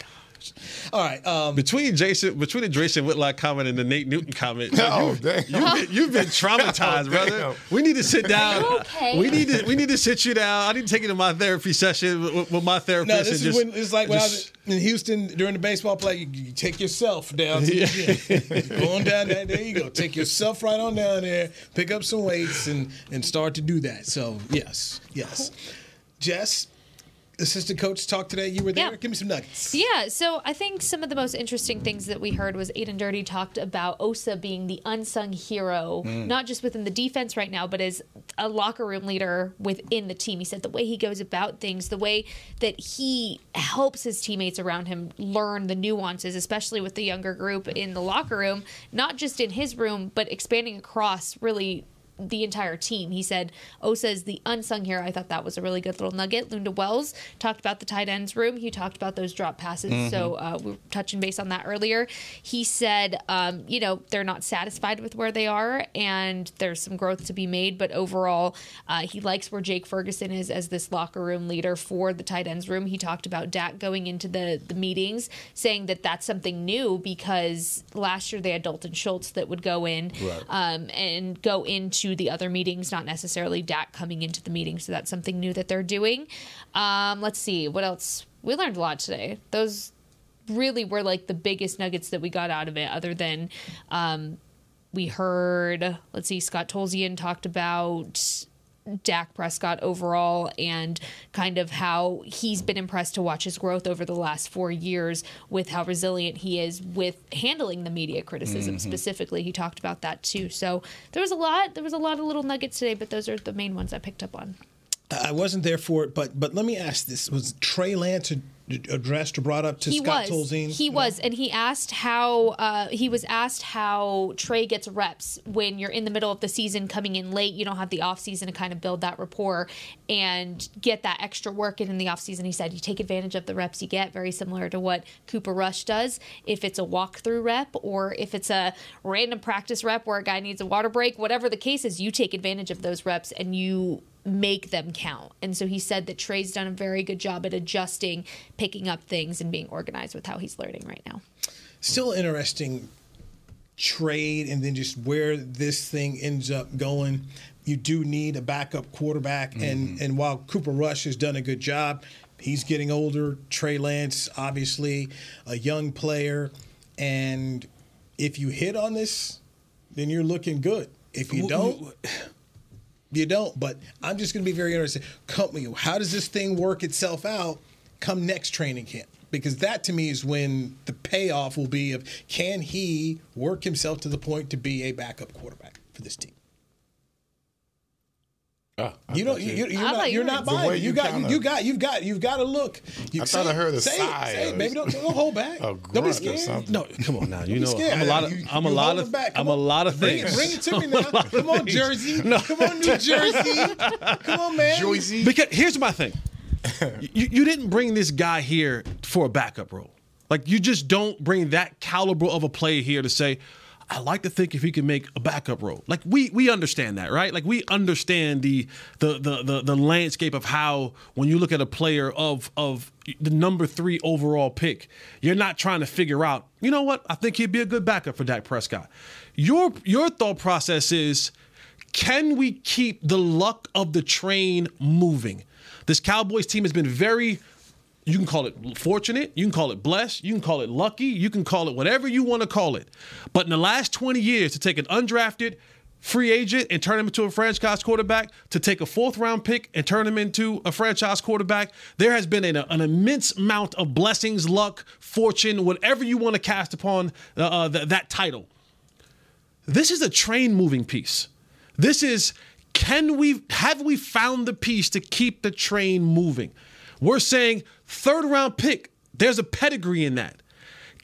Speaker 1: All right. Um,
Speaker 4: Between Jason, between the Jason Whitlock comment and the Nate Newton comment,
Speaker 2: Oh,
Speaker 4: you, [LAUGHS]
Speaker 2: damn.
Speaker 4: you've, been, you've been traumatized, [LAUGHS]
Speaker 2: Oh,
Speaker 4: brother.
Speaker 2: damn.
Speaker 4: We need to sit down.
Speaker 3: Okay?
Speaker 4: We need to we need to sit you down. I need to take you to my therapy session with, with my therapist.
Speaker 1: no,
Speaker 4: and
Speaker 1: this is
Speaker 4: just-
Speaker 1: when it's like when I was in Houston during the baseball play. You, you take yourself down to the gym. Go on down there. There you go. Take yourself right on down there. Pick up some weights and and start to do that. So yes, yes. Jess, assistant coach, talk today. You were there.
Speaker 3: Yeah.
Speaker 1: Give me some nuggets.
Speaker 3: Yeah, so I think some of the most interesting things that we heard was Aden Durde talked about Osa being the unsung hero, mm. not just within the defense right now, but as a locker room leader within the team. He said the way he goes about things, the way that he helps his teammates around him learn the nuances, especially with the younger group in the locker room, not just in his room, but expanding across really the entire team. He said Osa is the unsung hero. I thought that was a really good little nugget. Lunda Wells talked about the tight ends room. He talked about those drop passes. So uh, we were touching base on that earlier. He said, um, you know, they're not satisfied with where they are and there's some growth to be made. But overall, uh, he likes where Jake Ferguson is as this locker room leader for the tight ends room. He talked about Dak going into the, the meetings, saying that that's something new because last year they had Dalton Schultz that would go in um, and go into the other meetings, not necessarily Dak coming into the meeting. So that's something new that they're doing. Um, let's see what else. We learned a lot today. Those really were like the biggest nuggets that we got out of it, other than um, we heard, let's see, Scott Tolzien talked about Dak Prescott overall and kind of how he's been impressed to watch his growth over the last four years with how resilient he is with handling the media criticism mm-hmm. specifically. He talked about that too. So there was a lot, there was a lot of little nuggets today, but those are the main ones I picked up on.
Speaker 1: I wasn't there for it, but but let me ask this: Was Trey Lance ad- addressed or brought up to
Speaker 3: he
Speaker 1: Scott
Speaker 3: was.
Speaker 1: Tolzien?
Speaker 3: He was, and he asked how uh, he was asked how Trey gets reps when you're in the middle of the season, coming in late. You don't have the off season to kind of build that rapport and get that extra work in in the off season. He said you take advantage of the reps you get, very similar to what Cooper Rush does. If it's a walkthrough rep or if it's a random practice rep where a guy needs a water break, whatever the case is, you take advantage of those reps and you make them count. And so he said that Trey's done a very good job at adjusting, picking up things, and being organized with how he's learning right now.
Speaker 1: Still interesting trade, and then just where this thing ends up going. You do need a backup quarterback, and mm-hmm. and while Cooper Rush has done a good job, he's getting older. Trey Lance, obviously, a young player, and if you hit on this, then you're looking good. If you don't, you don't. But I'm just going to be very interested. How does this thing work itself out come next training camp? Because that to me is when the payoff will be of can he work himself to the point to be a backup quarterback for this team? Oh, you don't. You, you, you're not.
Speaker 3: you
Speaker 1: You're not buying. it. You,
Speaker 2: you
Speaker 1: got.
Speaker 2: kinda-
Speaker 1: you got. You've got. You've got to look. You,
Speaker 2: I thought I heard a
Speaker 1: say it,
Speaker 2: sigh
Speaker 1: Say it.
Speaker 2: or-
Speaker 1: Maybe don't, don't hold back.
Speaker 2: A
Speaker 1: don't be
Speaker 2: grunt or
Speaker 1: scared.
Speaker 2: something.
Speaker 4: No, come on now. You
Speaker 1: Don't
Speaker 4: know,
Speaker 1: scared.
Speaker 4: I'm a lot of,
Speaker 1: You-
Speaker 4: I'm a lot of,
Speaker 1: back.
Speaker 4: I'm
Speaker 1: Come
Speaker 4: a lot of
Speaker 1: Bring
Speaker 4: things.
Speaker 1: it, bring it to me [LAUGHS] now. Come on,
Speaker 4: things.
Speaker 1: Jersey. [LAUGHS]
Speaker 4: No.
Speaker 1: Come on, New Jersey. Come on, man.
Speaker 4: Because here's my thing. [LAUGHS] you, you didn't bring this guy here for a backup role. Like you just don't bring that caliber of a player here to say, I like to think if he can make a backup role. Like we we understand that, right? Like we understand the the the the, the landscape of how when you look at a player of of the number three overall pick, you're not trying to figure out, you know what? I think he'd be a good backup for Dak Prescott. Your your thought process is can we keep the luck of the train moving? This Cowboys team has been very, you can call it fortunate, you can call it blessed, you can call it lucky, you can call it whatever you want to call it. But in the last 20 years, to take an undrafted free agent and turn him into a franchise quarterback, to take a fourth round pick and turn him into a franchise quarterback, there has been an, an immense amount of blessings, luck, fortune, whatever you want to cast upon uh, uh, th- that title. This is a train moving piece. This is can we have we found the piece to keep the train moving? We're saying third round pick. There's a pedigree in that.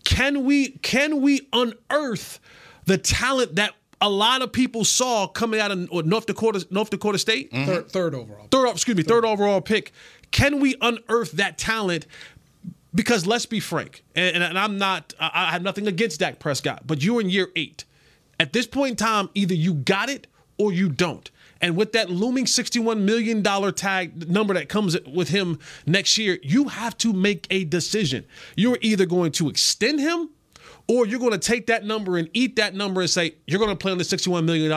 Speaker 4: Can we can we unearth the talent that a lot of people saw coming out of North Dakota North Dakota State? Mm-hmm.
Speaker 1: Third, third overall.
Speaker 4: Third, excuse me, third overall pick. Can we unearth that talent? Because let's be frank, and, and- and I'm not, I I have nothing against Dak Prescott, but you're in year eight. At this point in time, either you got it or you don't. And with that looming $61 million tag number that comes with him next year, you have to make a decision. You're either going to extend him or you're going to take that number and eat that number and say, you're going to play on the $61 million.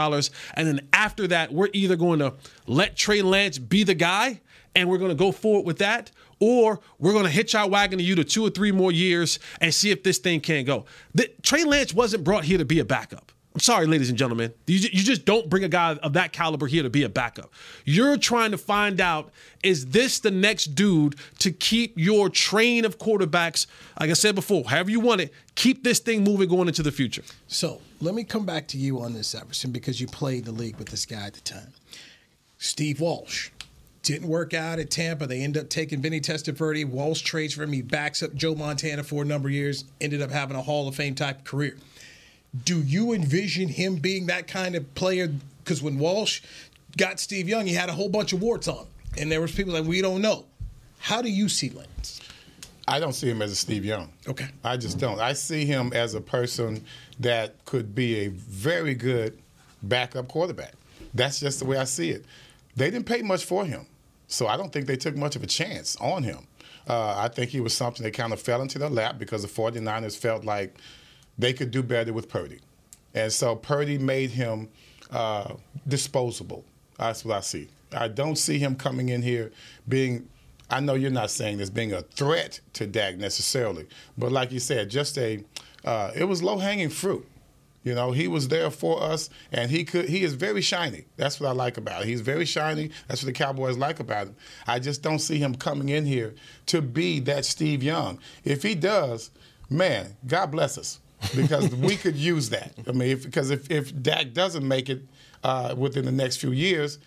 Speaker 4: And then after that, we're either going to let Trey Lance be the guy and we're going to go forward with that, or we're going to hitch our wagon to you to two or three more years and see if this thing can go. The, Trey Lance wasn't brought here to be a backup. I'm sorry, ladies and gentlemen. You, you just don't bring a guy of that caliber here to be a backup. You're trying to find out is this the next dude to keep your train of quarterbacks, like I said before, however you want it, keep this thing moving going into the future.
Speaker 1: So let me come back to you on this, Everson, because you played the league with this guy at the time. Steve Walsh didn't work out at Tampa. They end up taking Vinny Testaverde. Walsh trades for him. He backs up Joe Montana for a number of years. Ended up having a Hall of Fame type career. Do you envision him being that kind of player? Because when Walsh got Steve Young, he had a whole bunch of warts on him, and there was people like we don't know. How do you see Lance?
Speaker 2: I don't see him as a Steve Young.
Speaker 1: Okay.
Speaker 2: I just don't. I see him as a person that could be a very good backup quarterback. That's just the way I see it. They didn't pay much for him, so I don't think they took much of a chance on him. Uh, I think he was something that kind of fell into their lap because the 49ers felt like they could do better with Purdy. And so Purdy made him uh, disposable. That's what I see. I don't see him coming in here being, I know you're not saying this, being a threat to Dak necessarily, but like you said, just a, uh, it was low hanging fruit. You know, he was there for us, and he could. He is very shiny. That's what I like about it. He's very shiny. That's what the Cowboys like about him. I just don't see him coming in here to be that Steve Young. If he does, man, God bless us, because [LAUGHS] we could use that. I mean, if, because if if Dak doesn't make it uh, within the next few years,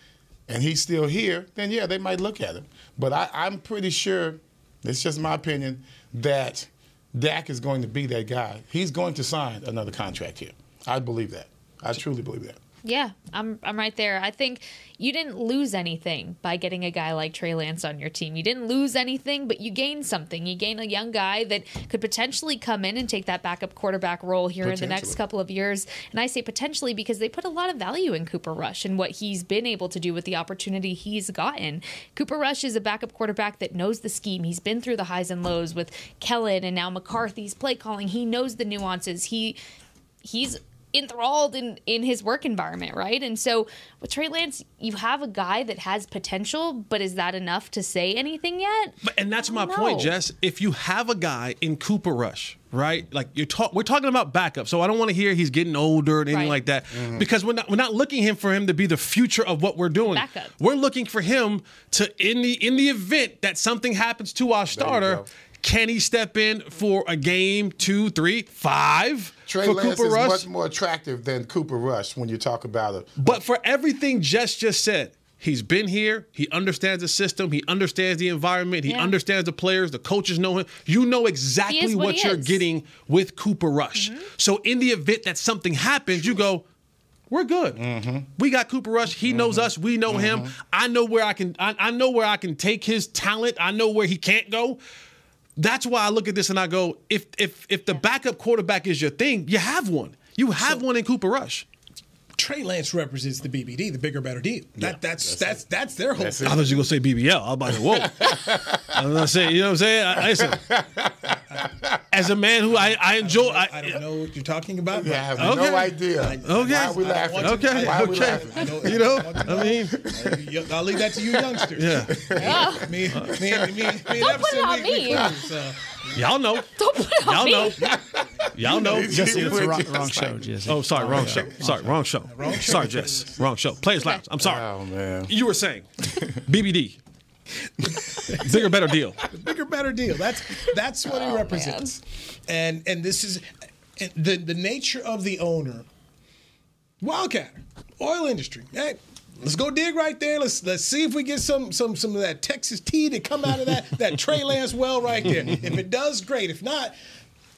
Speaker 2: and he's still here, then yeah, they might look at him. But I, I'm pretty sure, it's just my opinion, that Dak is going to be that guy. He's going to sign another contract here. I believe that. I truly believe that.
Speaker 3: Yeah, I'm I'm right there. I think you didn't lose anything by getting a guy like Trey Lance on your team. You didn't lose anything, but you gained something. You gained a young guy that could potentially come in and take that backup quarterback role here in the next couple of years. And I say potentially because they put a lot of value in Cooper Rush and what he's been able to do with the opportunity he's gotten. Cooper Rush is a backup quarterback that knows the scheme. He's been through the highs and lows with Kellen and now McCarthy's play calling. He knows the nuances. He he's enthralled in in his work environment, right? And so with Trey Lance, you have a guy that has potential, but is that enough to say anything yet?
Speaker 4: But, and that's my
Speaker 3: know.
Speaker 4: point, Jess. If you have a guy in Cooper Rush, right? Like you're talk, we're talking about backup, so I don't want to hear he's getting older and anything
Speaker 3: Right.
Speaker 4: like that because we're not we're not looking him for him to be the future of what we're doing.
Speaker 3: Backup.
Speaker 4: We're looking for him to in the in the event that something happens to our starter. Can he step in for a game, two, three, five
Speaker 2: Trey
Speaker 4: for
Speaker 2: Lance
Speaker 4: Cooper
Speaker 2: is
Speaker 4: Rush?
Speaker 2: much more attractive than Cooper Rush when you talk about it.
Speaker 4: But for everything Jess just said, he's been here. He understands the system. He understands the environment. He
Speaker 3: Yeah.
Speaker 4: understands the players. The coaches know him. You know exactly
Speaker 3: what
Speaker 4: what, you're
Speaker 3: is.
Speaker 4: getting with Cooper Rush. Mm-hmm. So in the event that something happens, you go, we're good. Mm-hmm. We got Cooper Rush. He knows mm-hmm. us. We know him. I know where I can. I, I know where I can take his talent. I know where he can't go. That's why I look at this and I go, if if if the backup quarterback is your thing, you have one. You have one in Cooper Rush.
Speaker 1: Trey Lance represents the BBD, the bigger, better deal. That, that's that's that's, their whole.
Speaker 4: I thought you were gonna say BBL. I was about to whoa. [LAUGHS] I was gonna say, you know what I'm saying? I, listen, [LAUGHS] as a man who I, I enjoy, I,
Speaker 1: I don't know what you're talking about.
Speaker 2: Yeah, I have
Speaker 4: Okay.
Speaker 2: no idea.
Speaker 4: Okay.
Speaker 2: Why are we laughing?
Speaker 4: Okay,
Speaker 2: Why are we
Speaker 4: okay.
Speaker 2: laughing?
Speaker 4: You know, I mean,
Speaker 1: I'll leave that to you youngsters.
Speaker 4: Yeah.
Speaker 1: me, me, me, me, me,
Speaker 3: Don't put it on
Speaker 1: we- we
Speaker 3: me.
Speaker 1: close, uh,
Speaker 4: y'all know, [LAUGHS]
Speaker 3: Don't put it on
Speaker 4: y'all
Speaker 3: me.
Speaker 4: know, y'all know.
Speaker 2: Jesse,
Speaker 11: It's the wrong, wrong show, Jesse.
Speaker 4: Oh, sorry, wrong show. Sorry, wrong show. Sorry, Jess, wrong show. Players Lounge. I'm sorry.
Speaker 2: Oh man.
Speaker 4: You were saying BBD, bigger, better deal.
Speaker 1: bigger, better deal. That's that's what
Speaker 3: Oh,
Speaker 1: he represents. And and this is and the the nature of the owner. Wildcat, oil industry. Hey, let's go dig right there. Let's let's see if we get some some some of that Texas tea to come out of that that Trey Lance well right there. If it does, great. If not.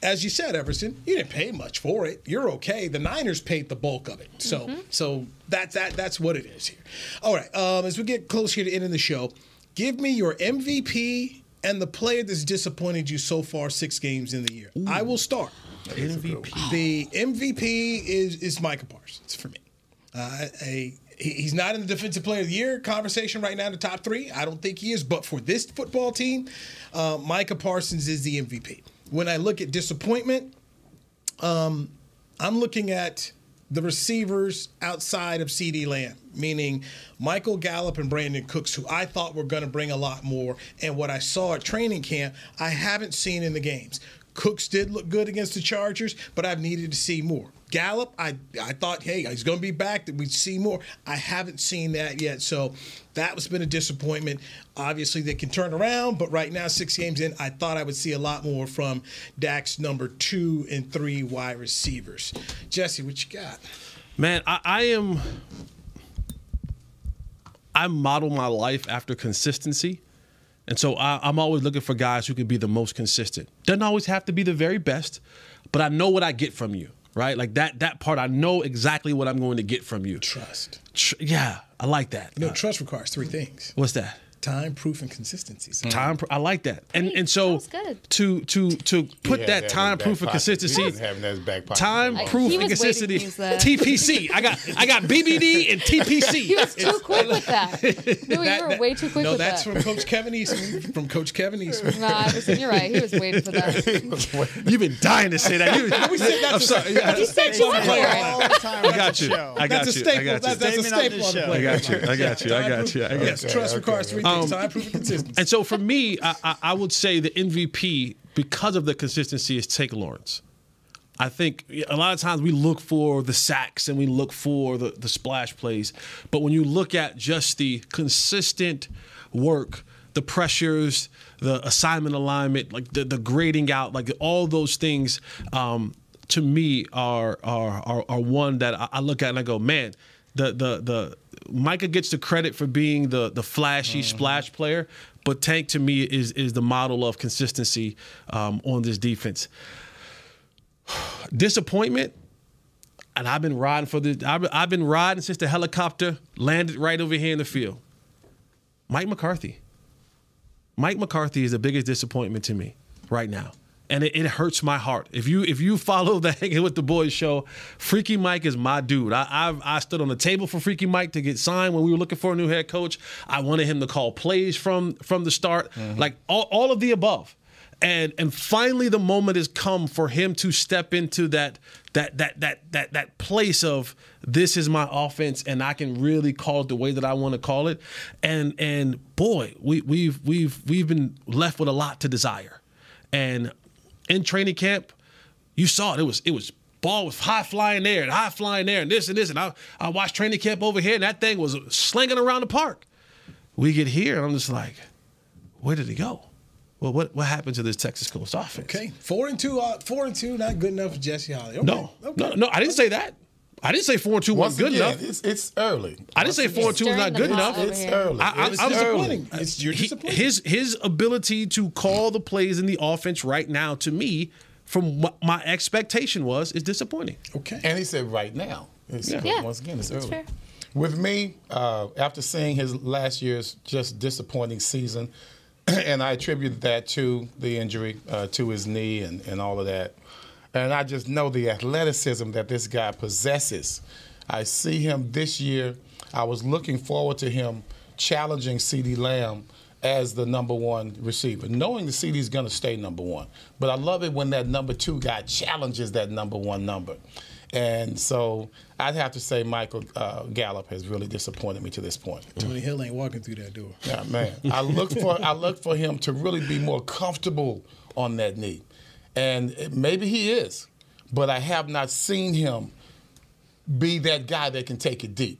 Speaker 1: As you said, Everson, you didn't pay much for it. You're okay. The Niners paid the bulk of it, so so that's that that's what it is here. All right, um, as we get close here to ending the show, give me your MVP and the player that's disappointed you so far six games in the year. I will start.
Speaker 4: MVP.
Speaker 1: The MVP is is Micah Parsons for me. Uh, a he- he's not in the defensive player of the year conversation right now in the top three. I don't think he is, but for this football team, uh, Micah Parsons is the MVP. When I look at disappointment, um, I'm looking at the receivers outside of CeeDee Lamb, meaning Michael Gallup and Brandin Cooks, who I thought were going to bring a lot more. And what I saw at training camp, I haven't seen in the games. Cooks did look good against the Chargers, but I've needed to see more. Gallup, I I thought, hey, he's going to be back. That we'd see more. I haven't seen that yet, so that was been a disappointment. Obviously, they can turn around, but right now, six games in, I thought I would see a lot more from Dak's number two and three wide receivers. Jesse, what you got?
Speaker 4: Man, I, I am. I model my life after consistency. And so I, I'm always looking for guys who can be the most consistent. Doesn't always have to be the very best, but I know what I get from you, right? Like that that part, I know exactly what I'm going to get from you.
Speaker 1: Trust.
Speaker 4: Tr- yeah, I like that.
Speaker 1: You know, uh, trust requires three things:
Speaker 4: What's that?
Speaker 1: Time, proof, and consistency. So mm.
Speaker 4: Time, pr- I like that, and and so to to to put
Speaker 2: He
Speaker 4: that time, proof, and consistency.
Speaker 2: was having that in his back pocket.
Speaker 4: Time,
Speaker 3: Like,
Speaker 4: proof, and
Speaker 3: was waiting to
Speaker 4: consistency. TPC. I got I got [LAUGHS] BBD and TPC.
Speaker 3: He was too quick with that. [LAUGHS] No, you were way too quick with that.
Speaker 1: no,
Speaker 3: with
Speaker 1: that's
Speaker 3: that.
Speaker 1: from Coach Kevin Eastman. From Coach Kevin Eastman.
Speaker 3: No, Everson, you're right. He was waiting for that. [LAUGHS]
Speaker 4: You've been dying to say that. You,
Speaker 1: We said that's
Speaker 4: I'm sorry.
Speaker 1: that's a
Speaker 3: You said you would hear.
Speaker 11: All the time
Speaker 4: I got you. I got
Speaker 1: That's a
Speaker 4: you.
Speaker 1: staple.
Speaker 4: I got you.
Speaker 1: that's a staple
Speaker 11: this
Speaker 1: on the
Speaker 11: show.
Speaker 1: play.
Speaker 4: I got you. I got you. I got you.
Speaker 1: Yes, trust requires three things:
Speaker 4: Um,
Speaker 1: time, and consistency.
Speaker 4: And so for me, I, I, I would say the MVP because of the consistency is Tank Lawrence. I think a lot of times we look for the sacks and we look for the, the splash plays, but when you look at just the consistent work, the pressures, the assignment alignment, like the, the grading out, like all those things, um, to me are, are are are one that I look at and I go, man, the the the Micah gets the credit for being the the flashy splash player, but Tank to me is is the model of consistency um, on this defense. [SIGHS] Disappointment, and I've been riding for this. I've, I've been riding since the helicopter landed right over here in the field. Mike McCarthy. Mike McCarthy is the biggest disappointment to me right now. And it, it hurts my heart. If you if you follow the [LAUGHS] Hanging with the Boys show, Freaky Mike is my dude. I I've, I stood on the table for Freaky Mike to get signed when we were looking for a new head coach. I wanted him to call plays from from the start, mm-hmm. like all, all of the above. And and finally the moment has come for him to step into that that that that that that place of this is my offense and I can really call it the way that I want to call it. And and boy, we we've we've we've been left with a lot to desire. And in training camp, you saw it. It was it was ball was high flying there and high flying there and this and this. And I I watched training camp over here and that thing was slinging around the park. We get here and I'm just like, where did it go? Well, what what happened to this Texas Coast offense?
Speaker 1: Okay, four and two. Uh, four and two, not good enough for Jesse Holley. Okay.
Speaker 4: No, no, no. I didn't say that. I didn't say four and two
Speaker 2: Once
Speaker 4: wasn't good
Speaker 2: again,
Speaker 4: enough.
Speaker 2: It's, it's early.
Speaker 4: I didn't say four and two was not good enough.
Speaker 2: It's early.
Speaker 4: I, I,
Speaker 2: it's
Speaker 4: I'm
Speaker 2: early.
Speaker 4: disappointing.
Speaker 1: It's you're
Speaker 4: He-
Speaker 1: disappointed.
Speaker 4: his his ability to call the plays in the offense right now, to me, from what my expectation was, is disappointing.
Speaker 1: Okay.
Speaker 2: And he said right now. It's,
Speaker 4: Yeah.
Speaker 3: Yeah,
Speaker 2: Once again, it's
Speaker 3: that's
Speaker 2: early.
Speaker 3: fair.
Speaker 2: With me, uh, after seeing his last year's just disappointing season, [CLEARS THROAT] and I attribute that to the injury uh, to his knee and, and all of that. And I just know the athleticism that this guy possesses. I see him this year. I was looking forward to him challenging CeeDee Lamb as the number one receiver, knowing the CeeDee's going to stay number one. But I love it when that number two guy challenges that number one number. And so I'd have to say Michael uh, Gallup has really disappointed me to this point.
Speaker 1: Tony Hill ain't walking through that door.
Speaker 2: Yeah, man. I look for I look for him to really be more comfortable on that knee, and maybe he is, but I have not seen him be that guy that can take it deep.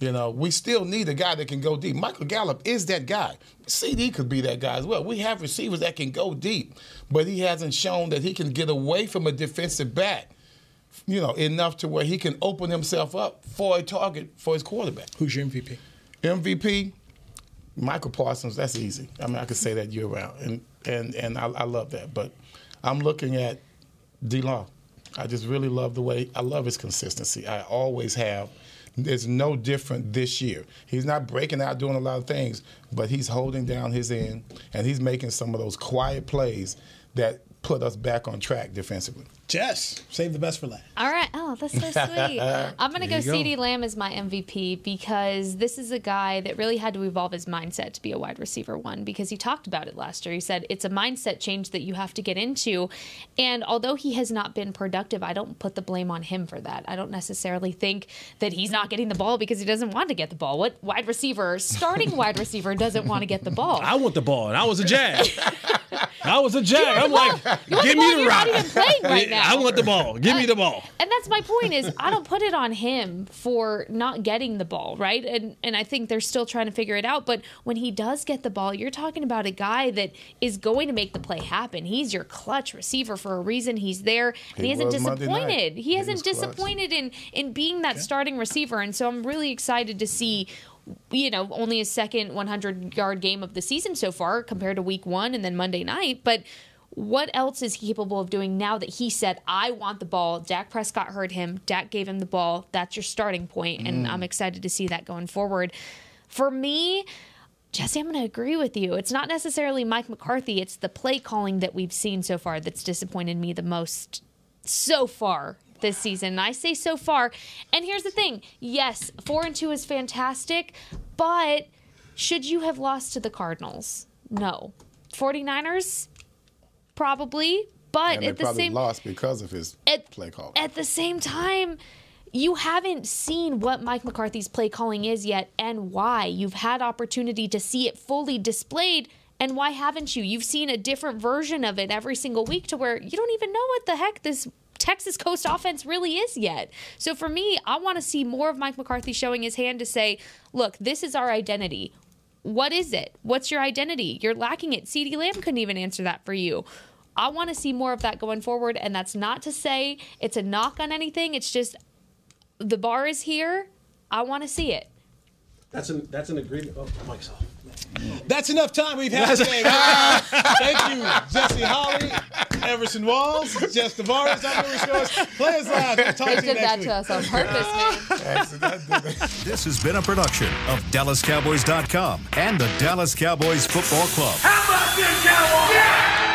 Speaker 2: You know, we still need a guy that can go deep. Michael Gallup is that guy. CeeDee could be that guy as well. We have receivers that can go deep, but he hasn't shown that he can get away from a defensive back. You know, enough to where he can open himself up for a target for his quarterback.
Speaker 1: Who's your MVP?
Speaker 2: MVP, Michael Parsons. That's easy. I mean, I could say that year round, and and and I, I love that. But I'm looking at D. Law. I just really love the way I love his consistency. I always have. It's no different this year. He's not breaking out doing a lot of things, but he's holding down his end and he's making some of those quiet plays that put us back on track defensively.
Speaker 1: Jess, save the best for last.
Speaker 3: All right. Oh, that's so sweet. [LAUGHS] I'm going to go
Speaker 1: go.
Speaker 3: CeeDee Lamb as my MVP because this is a guy that really had to evolve his mindset to be a wide receiver one because he talked about it last year. He said it's a mindset change that you have to get into. And although he has not been productive, I don't put the blame on him for that. I don't necessarily think that he's not getting the ball because he doesn't want to get the ball. What wide receiver, starting wide receiver, doesn't want to get the ball?
Speaker 4: I want the ball, and I was a jag. I was a jag. I'm like, give me the
Speaker 3: you're
Speaker 4: rock.
Speaker 3: not even playing right [LAUGHS] now.
Speaker 4: I want the ball. Give me uh, the ball.
Speaker 3: and that's my point is I don't put it on him for not getting the ball, right? And and I think they're still trying to figure it out. But when he does get the ball, you're talking about a guy that is going to make the play happen. He's your clutch receiver for a reason. He's there, and he,
Speaker 2: He
Speaker 3: hasn't
Speaker 2: was Monday night.
Speaker 3: disappointed. He,
Speaker 2: He
Speaker 3: hasn't disappointed in in being that starting receiver. And so I'm really excited to see. You know, only his second 100 yard game of the season so far compared to week one and then Monday night. But what else is he capable of doing now that he said, I want the ball? Dak Prescott heard him. Dak gave him the ball. That's your starting point, And
Speaker 12: Mm.
Speaker 3: I'm excited to see that going forward. For me, Jesse, I'm going to agree with you. It's not necessarily Mike McCarthy, it's the play calling that we've seen so far that's disappointed me the most so far this season. And I say so far. And here's the thing yes, four and two is fantastic, but should you have lost to the Cardinals? No. 49ers? Probably. But
Speaker 2: and they
Speaker 3: at the
Speaker 2: probably
Speaker 3: same
Speaker 2: lost because of his
Speaker 3: At-
Speaker 2: play call.
Speaker 3: at the same time, you haven't seen what Mike McCarthy's play calling is yet and why. You've had opportunity to see it fully displayed. And why haven't you? You've seen a different version of it every single week to where you don't even know what the heck this Texas Coast offense really is yet. So for me, I want to see more of Mike McCarthy showing his hand to say, look, this is our identity. What is it? What's your identity? You're lacking it. CeeDee Lamb couldn't even answer that for you. I want to see more of that going forward. And that's not to say it's a knock on anything. It's just the bar is here. I want to see it.
Speaker 4: That's an that's an agreement. Oh, Mike's off.
Speaker 1: That's enough time we've had today. [LAUGHS] Thank you, Jesse Holley, Everson Walls, Jess Nevarez. I'm Newy Scruggs. Players Live. We'll talk
Speaker 3: They
Speaker 1: to you
Speaker 3: did
Speaker 1: next
Speaker 3: that to us on purpose, man.
Speaker 13: This has been a production of DallasCowboys.com and the Dallas Cowboys Football Club.
Speaker 12: How about this, Cowboys? Yeah!